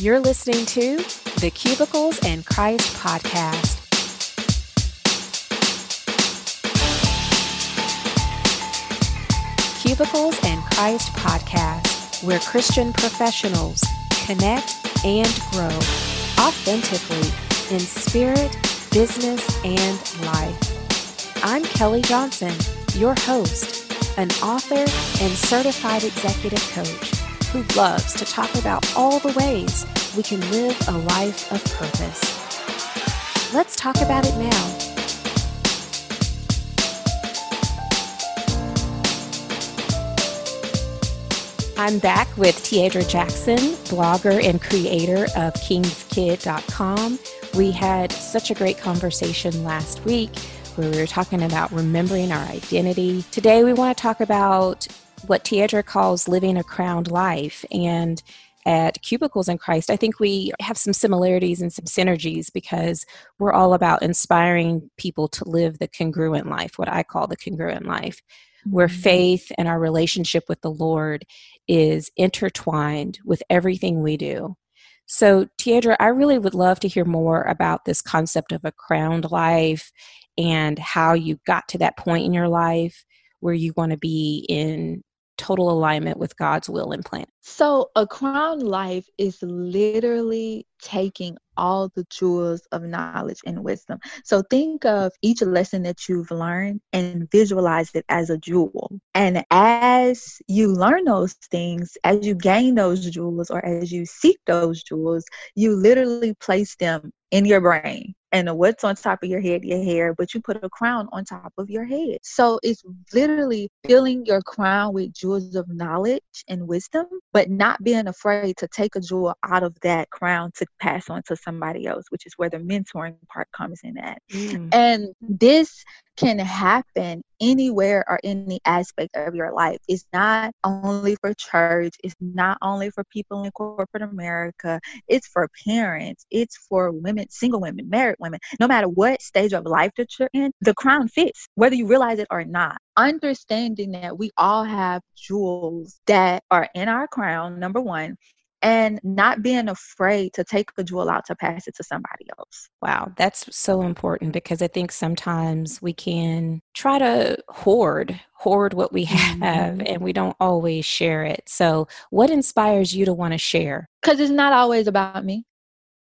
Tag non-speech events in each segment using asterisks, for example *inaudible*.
You're listening to the Cubicles and Christ podcast. Cubicles and Christ podcast, where Christian professionals connect and grow authentically in spirit, business, and life. I'm Kelley Johnson, your host, an author and certified executive coach who loves to talk about all the ways we can live a life of purpose. Let's talk about it now. I'm back with T'Edra Jackson, blogger and creator of kingskid.com. We had such a great conversation last week where we were talking about remembering our identity. Today, we want to talk about what T'Edra calls living a crowned life. And at Cubicles and Christ, I think we have some similarities and some synergies because we're all about inspiring people to live the congruent life, what I call the congruent life, where mm-hmm. faith and our relationship with the Lord is intertwined with everything we do. So, T'Edra, I really would love to hear more about this concept of a crowned life and how you got to that point in your life where you want to be in total alignment with God's will and plan? So, a crown life is literally taking all the jewels of knowledge and wisdom. So, think of each lesson that you've learned and visualize it as a jewel. And as you learn those things, as you gain those jewels or as you seek those jewels, you literally place them in your brain and what's on top of your head, your hair, but you put a crown on top of your head. So it's literally filling your crown with jewels of knowledge and wisdom, but not being afraid to take a jewel out of that crown to pass on to somebody else, which is where the mentoring part comes in at. Mm. And this can happen anywhere or any aspect of your life. It's not only for church, it's not only for people in corporate America, it's for parents, it's for women, single women, married women. No matter what stage of life that you're in, the crown fits, whether you realize it or not. Understanding that we all have jewels that are in our crown, number one, and not being afraid to take a jewel out to pass it to somebody else. Wow, that's so important because I think sometimes we can try to hoard hoard what we *laughs* have mm-hmm. and we don't always share it. So, what inspires you to want to share? Cuz it's not always about me.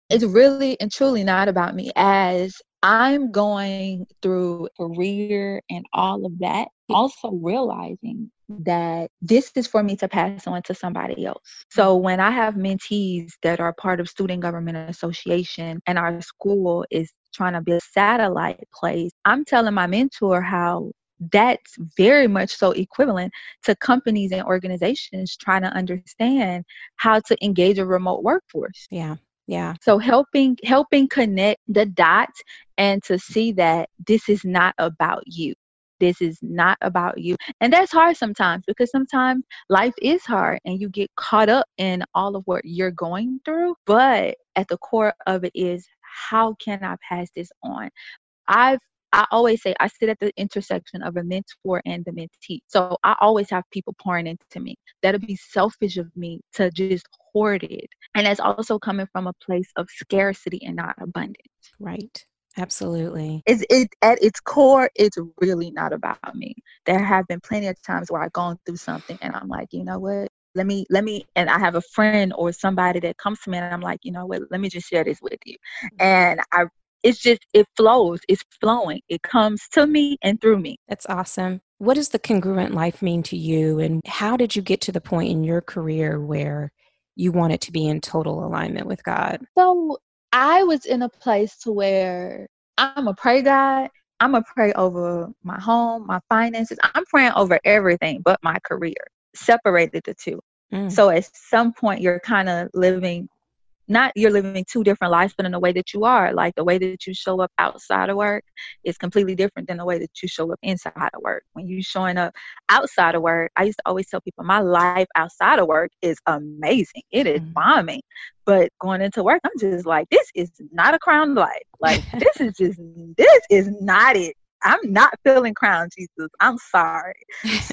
It's really and truly not about me as I'm going through career and all of that, also realizing that this is for me to pass on to somebody else. So mm-hmm. when I have mentees that are part of Student Government Association and our school is trying to be a satellite place, I'm telling my mentor how that's very much so equivalent to companies and organizations trying to understand how to engage a remote workforce. Yeah. Yeah. So helping helping connect the dots and to see that this is not about you. This is not about you. And that's hard sometimes because sometimes life is hard and you get caught up in all of what you're going through. But at the core of it is how can I pass this on? I've I always say I sit at the intersection of a mentor and the mentee. So I always have people pouring into me. That'll be selfish of me to just hoard it. And that's also coming from a place of scarcity and not abundance. Right. Absolutely. It's it at its core, it's really not about me. There have been plenty of times where I've gone through something and I'm like, you know what? Let me let me and I have a friend or somebody that comes to me and I'm like, you know what, let me just share this with you. Mm-hmm. And I it's just it flows it's flowing it comes to me and through me that's awesome what does the congruent life mean to you and how did you get to the point in your career where you wanted to be in total alignment with god so i was in a place to where i'm a pray god. I'm a pray over my home my finances. I'm praying over everything but my career. Separated the two. Mm. so at some point you're kind of living not you're living two different lives, but in the way that you are. Like the way that you show up outside of work is completely different than the way that you show up inside of work. When you showing up outside of work, I used to always tell people my life outside of work is amazing. It is mm-hmm. bombing. But going into work, I'm just like, this is not a crown life. Like *laughs* this is just this is not it. I'm not feeling crown, Jesus. I'm sorry.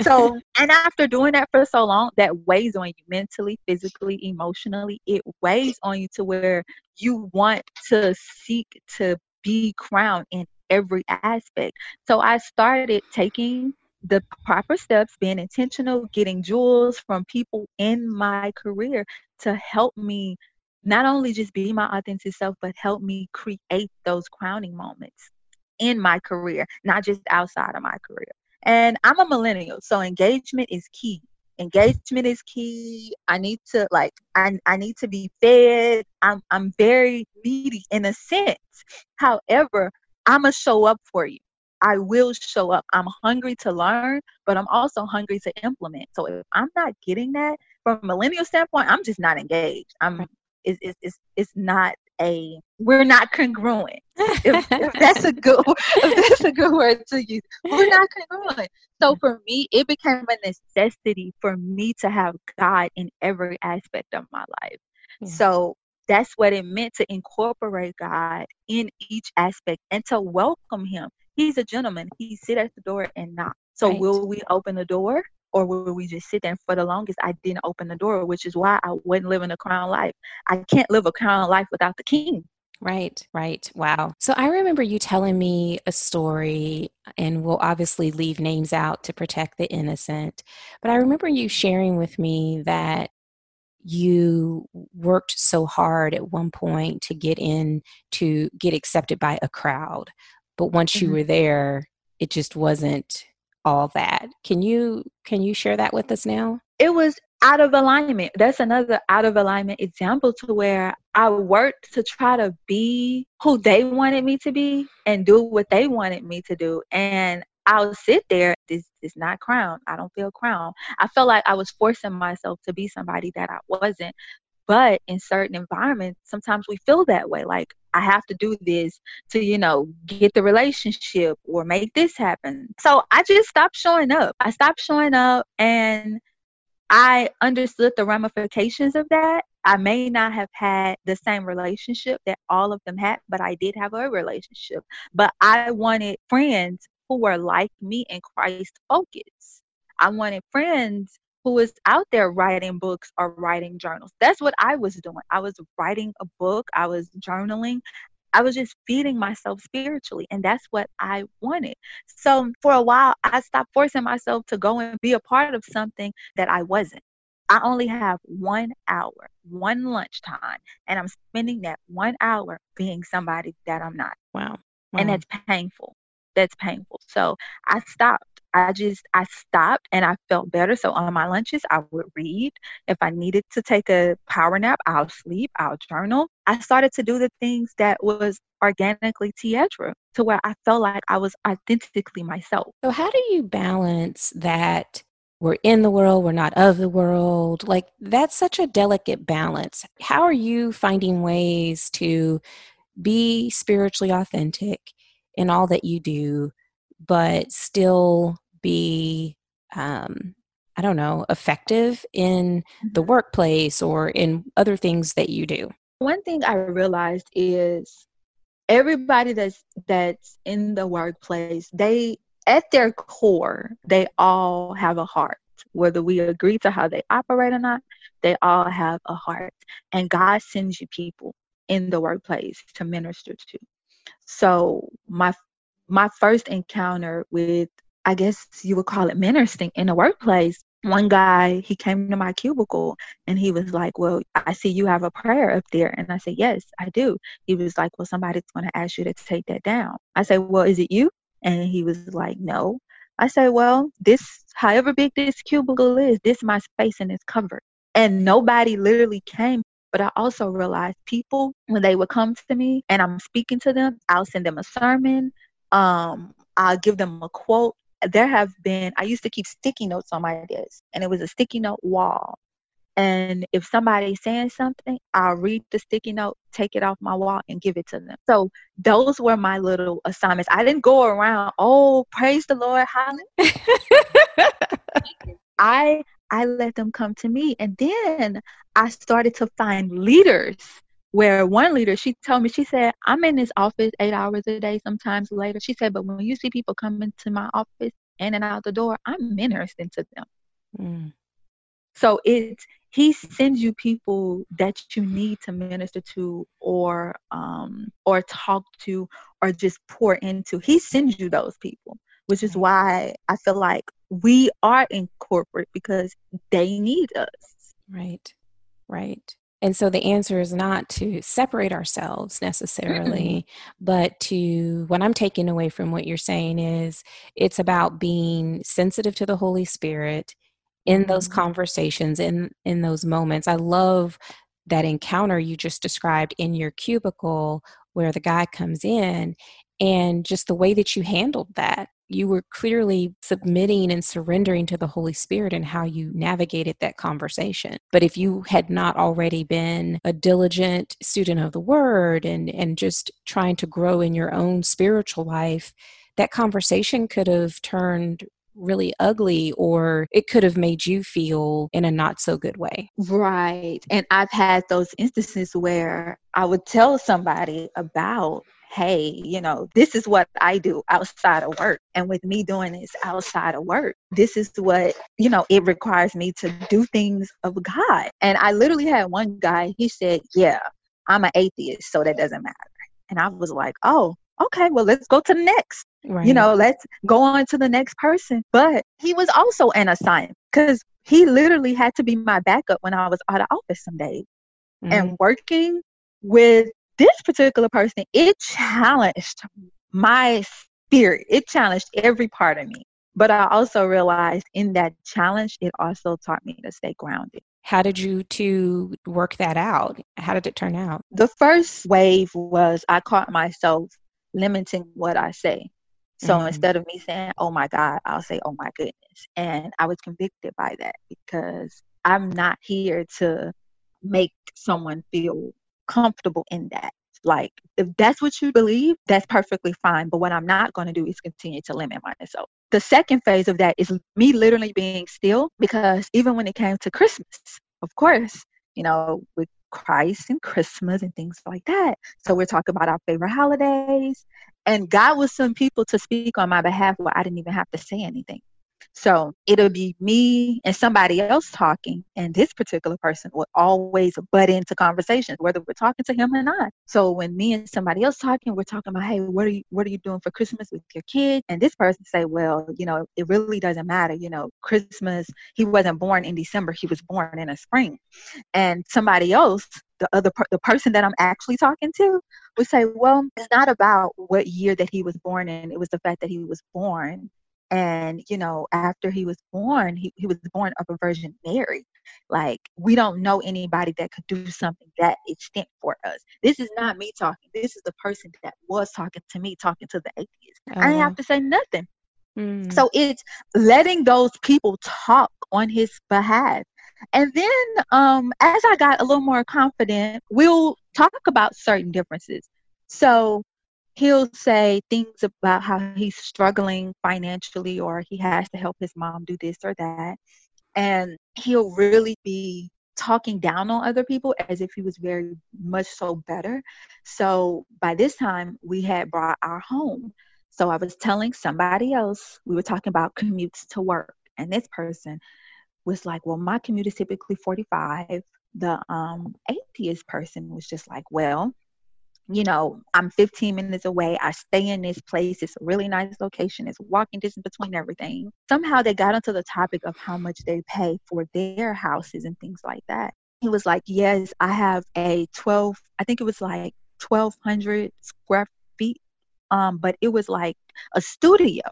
So, *laughs* and after doing that for so long, that weighs on you mentally, physically, emotionally. It weighs on you to where you want to seek to be crowned in every aspect. So I started taking the proper steps, being intentional, getting jewels from people in my career to help me not only just be my authentic self, but help me create those crowning moments in my career, not just outside of my career. And I'm a millennial, so engagement is key. Engagement is key. I need to like I, I need to be fed. I'm I'm very needy in a sense. However, I'ma show up for you. I will show up. I'm hungry to learn, but I'm also hungry to implement. So if I'm not getting that from a millennial standpoint, I'm just not engaged. I'm it's it's it's not a we're not congruent. if, if, that's a good *laughs* if that's a good word to use. We're not congruent. So mm-hmm. for me, it became a necessity for me to have God in every aspect of my life. Yeah. So that's what it meant to incorporate God in each aspect and to welcome him. He's a gentleman. He sit at the door and knock. So right. will we open the door? Or will we just sit there? And for the longest, I didn't open the door, which is why I wasn't living a crown life. I can't live a crown life without the king. Right, right. Wow. So I remember you telling me a story, and we'll obviously leave names out to protect the innocent. But I remember you sharing with me that you worked so hard at one point to get in to get accepted by a crowd. But once mm-hmm. you were there, it just wasn't all that. Can you can you share that with us now? It was out of alignment. That's another out of alignment example to where I worked to try to be who they wanted me to be and do what they wanted me to do. And I'll sit there. This is not crown. I don't feel crown. I felt like I was forcing myself to be somebody that I wasn't. But in certain environments, sometimes we feel that way. Like I have to do this to, you know, get the relationship or make this happen. So I just stopped showing up. I stopped showing up and I understood the ramifications of that. I may not have had the same relationship that all of them had, but I did have a relationship. But I wanted friends who were like me and Christ focused. I wanted friends who was out there writing books or writing journals. That's what I was doing. I was writing a book, I was journaling. I was just feeding myself spiritually, and that's what I wanted. So for a while, I stopped forcing myself to go and be a part of something that I wasn't. I only have one hour, one lunchtime, and I'm spending that one hour being somebody that I'm not. Wow. wow. And that's painful. That's painful. So I stopped I just I stopped and I felt better. So on my lunches, I would read. If I needed to take a power nap, I'll sleep. I'll journal. I started to do the things that was organically T'Edra to where I felt like I was authentically myself. So how do you balance that? We're in the world, we're not of the world. Like, that's such a delicate balance. How are you finding ways to be spiritually authentic in all that you do, but still be um, i don't know effective in the mm-hmm. workplace or in other things that you do? One thing i realized is everybody that's that's in the workplace they at their core they all have a heart. Whether we agree to how they operate or not they all have a heart. And god sends you people in the workplace to minister to so my my first encounter with I guess you would call it ministering in the workplace. One guy, he came to my cubicle and he was like, Well, I see you have a prayer up there. And I said, Yes, I do. He was like, Well, somebody's going to ask you to take that down. I said, Well, is it you? And he was like, No. I said, Well, this, however big this cubicle is, this is my space and it's covered. And nobody literally came. But I also realized people, when they would come to me and I'm speaking to them, I'll send them a sermon. Um, I'll give them a quote. There have been i used to keep sticky notes on my desk and it was a sticky note wall. And if somebody's saying something i'll read the sticky note take it off my wall and give it to them. So those were my little assignments. I didn't go around oh praise the lord hallelujah. *laughs* I i let them come to me and then i started to find leaders where one leader, she told me, she said, I'm in this office eight hours a day, sometimes later. She said, but when you see people coming to my office in and out the door, I'm ministering to them. Mm. So it's he sends you people that you need to minister to or um or talk to or just pour into. He sends you those people, which is why I feel like we are in corporate because they need us. Right. Right. And so the answer is not to separate ourselves necessarily, mm-hmm. but to what I'm taking away from what you're saying is it's about being sensitive to the Holy Spirit in those mm-hmm. conversations in in those moments. I love that encounter you just described in your cubicle where the guy comes in and just the way that you handled that you were clearly submitting and surrendering to the Holy Spirit and how you navigated that conversation. But if you had not already been a diligent student of the word and, and just trying to grow in your own spiritual life, that conversation could have turned really ugly or it could have made you feel in a not so good way. Right. And I've had those instances where I would tell somebody about hey, you know, this is what I do outside of work. And with me doing this outside of work, this is what, you know, it requires me to do things of God. And I literally had one guy, he said, yeah, I'm an atheist, so that doesn't matter. And I was like, oh, okay, well, let's go to the next. Right. You know, let's go on to the next person. But he was also an assignment because he literally had to be my backup when I was out of office some days. Mm-hmm. And working with this particular person, it challenged my spirit. It challenged every part of me. But I also realized in that challenge, it also taught me to stay grounded. How did you to work that out? How did it turn out? The first wave was I caught myself limiting what I say. So mm-hmm. instead of me saying, oh my God, I'll say, oh my goodness. And I was convicted by that because I'm not here to make someone feel comfortable in that. Like, if that's what you believe, that's perfectly fine. But what I'm not going to do is continue to limit myself. The second phase of that is me literally being still because even when it came to Christmas, of course, you know, with Christ and Christmas and things like that. So we're talking about our favorite holidays. And God will send people to speak on my behalf where I didn't even have to say anything. So it'll be me and somebody else talking, and this particular person will always butt into conversations, whether we're talking to him or not. So when me and somebody else talking, we're talking about, hey, what are you what are you doing for Christmas with your kid? And this person say, well, you know, it really doesn't matter. You know, Christmas, he wasn't born in December, he was born in a spring. And somebody else the other per- the person that I'm actually talking to would say, well, it's not about what year that he was born in. It was the fact that he was born and you know after he was born he, he was born of a virgin mary. Like we don't know anybody that could do something that extent for us. This is not me talking. This is the person that was talking to me talking to the atheist. I didn't have to say nothing. Mm. so it's letting those people talk on his behalf. And then um as i got a little more confident we'll talk about certain differences. So he'll say things about how he's struggling financially or he has to help his mom do this or that. And he'll really be talking down on other people as if he was very much so better. So by this time, we had brought our home. So I was telling somebody else, we were talking about commutes to work. And this person was like, Well, my commute is typically 45. The um, atheist person was just like, Well, you know, I'm 15 minutes away. I stay in this place. It's a really nice location. It's walking distance between everything. Somehow they got onto the topic of how much they pay for their houses and things like that. He was like, Yes, I have a 12, I think it was like 1,200 square feet, um, but it was like a studio.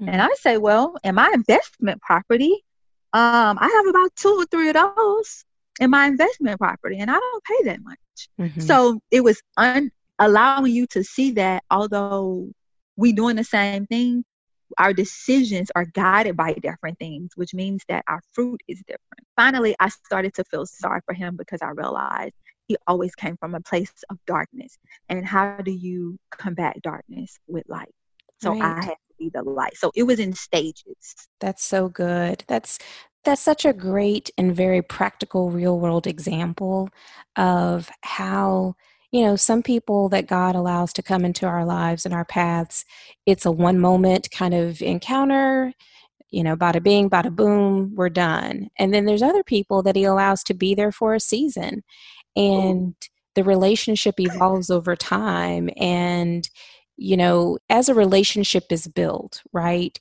Mm-hmm. And I say, Well, in my investment property, um, I have about two or three of those in my investment property, and I don't pay that much. Mm-hmm. So it was un allowing you to see that although we doing the same thing our decisions are guided by different things which means that our fruit is different. Finally i started to feel sorry for him because i realized he always came from a place of darkness. And how do you combat darkness with light? So right. i had to be the light. So it was in stages. That's so good. That's that's such a great and very practical real world example of how you know, some people that God allows to come into our lives and our paths, it's a one moment kind of encounter, you know, bada bing, bada boom, we're done. And then there's other people that He allows to be there for a season. And the relationship evolves over time. And, you know, as a relationship is built, right?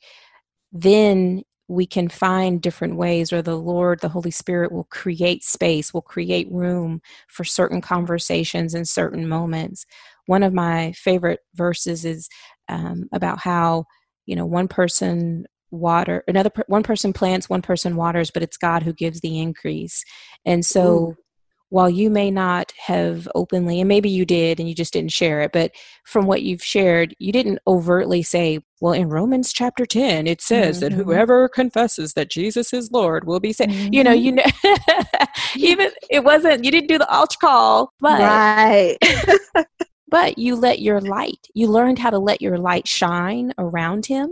Then we can find different ways where the Lord, the Holy Spirit will create space, will create room for certain conversations and certain moments. One of my favorite verses is um, about how, you know, one person water another one person plants one person waters but it's god who gives the increase and so while you may not have openly, and maybe you did and you just didn't share it, but from what you've shared, you didn't overtly say, well, in Romans chapter 10, it says mm-hmm. that whoever confesses that Jesus is Lord will be saved. Mm-hmm. You know, you know, *laughs* even it wasn't, you didn't do the altar call, but. Right. *laughs* but you let your light, you learned how to let your light shine around him.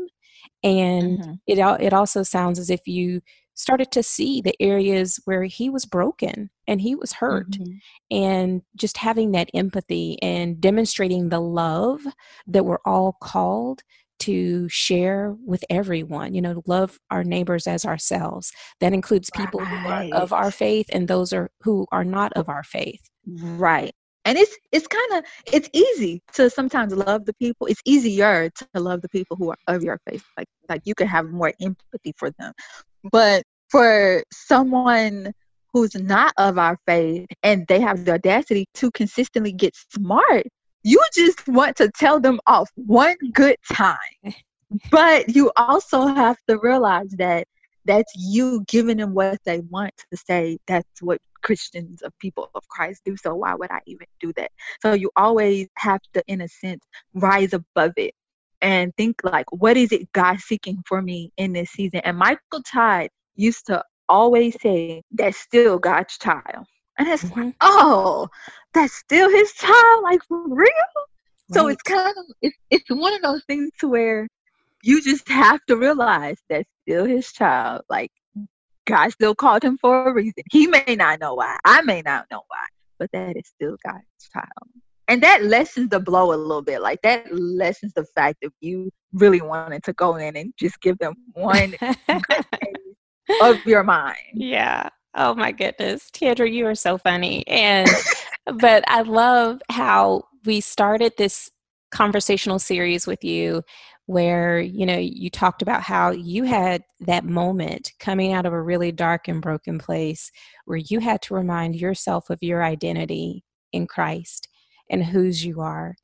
And mm-hmm. it, it also sounds as if you started to see the areas where he was broken and he was hurt mm-hmm. and just having that empathy and demonstrating the love that we're all called to share with everyone you know love our neighbors as ourselves that includes people right. who are of our faith and those are who are not of our faith right and it's it's kind of it's easy to sometimes love the people it's easier to love the people who are of your faith like like you can have more empathy for them but for someone who's not of our faith and they have the audacity to consistently get smart, you just want to tell them off one good time. *laughs* but you also have to realize that that's you giving them what they want to say. That's what Christians of people of Christ do. So why would I even do that? So you always have to, in a sense, rise above it and think like, what is it God seeking for me in this season? And Michael Todd used to always say, that's still God's child. And it's mm-hmm. like, oh, that's still his child, like for real? Right. So it's kind of it's it's one of those things where you just have to realize that's still his child. Like God still called him for a reason. He may not know why. I may not know why, but that is still God's child. And that lessens the blow a little bit. Like that lessens the fact of you really wanted to go in and just give them one *laughs* of your mind. Yeah. Oh my goodness. Tiandra, you are so funny. And but I love how we started this conversational series with you where you know you talked about how you had that moment coming out of a really dark and broken place where you had to remind yourself of your identity in Christ and whose you are.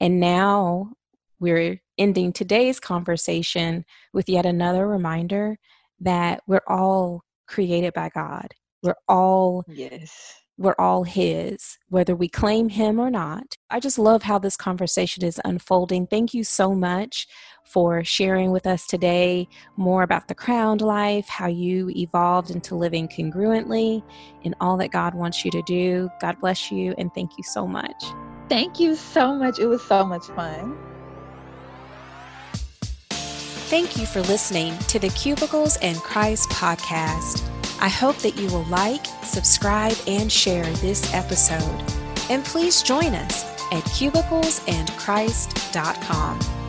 And now we're ending today's conversation with yet another reminder that we're all created by God. We're all yes. We're all his, whether we claim him or not. I just love how this conversation is unfolding. Thank you so much for sharing with us today more about the crowned life, how you evolved into living congruently in all that God wants you to do. God bless you and thank you so much. Thank you so much. It was so much fun. Thank you for listening to the Cubicles and Christ podcast. I hope that you will like, subscribe, and share this episode. And please join us at cubiclesandchrist.com.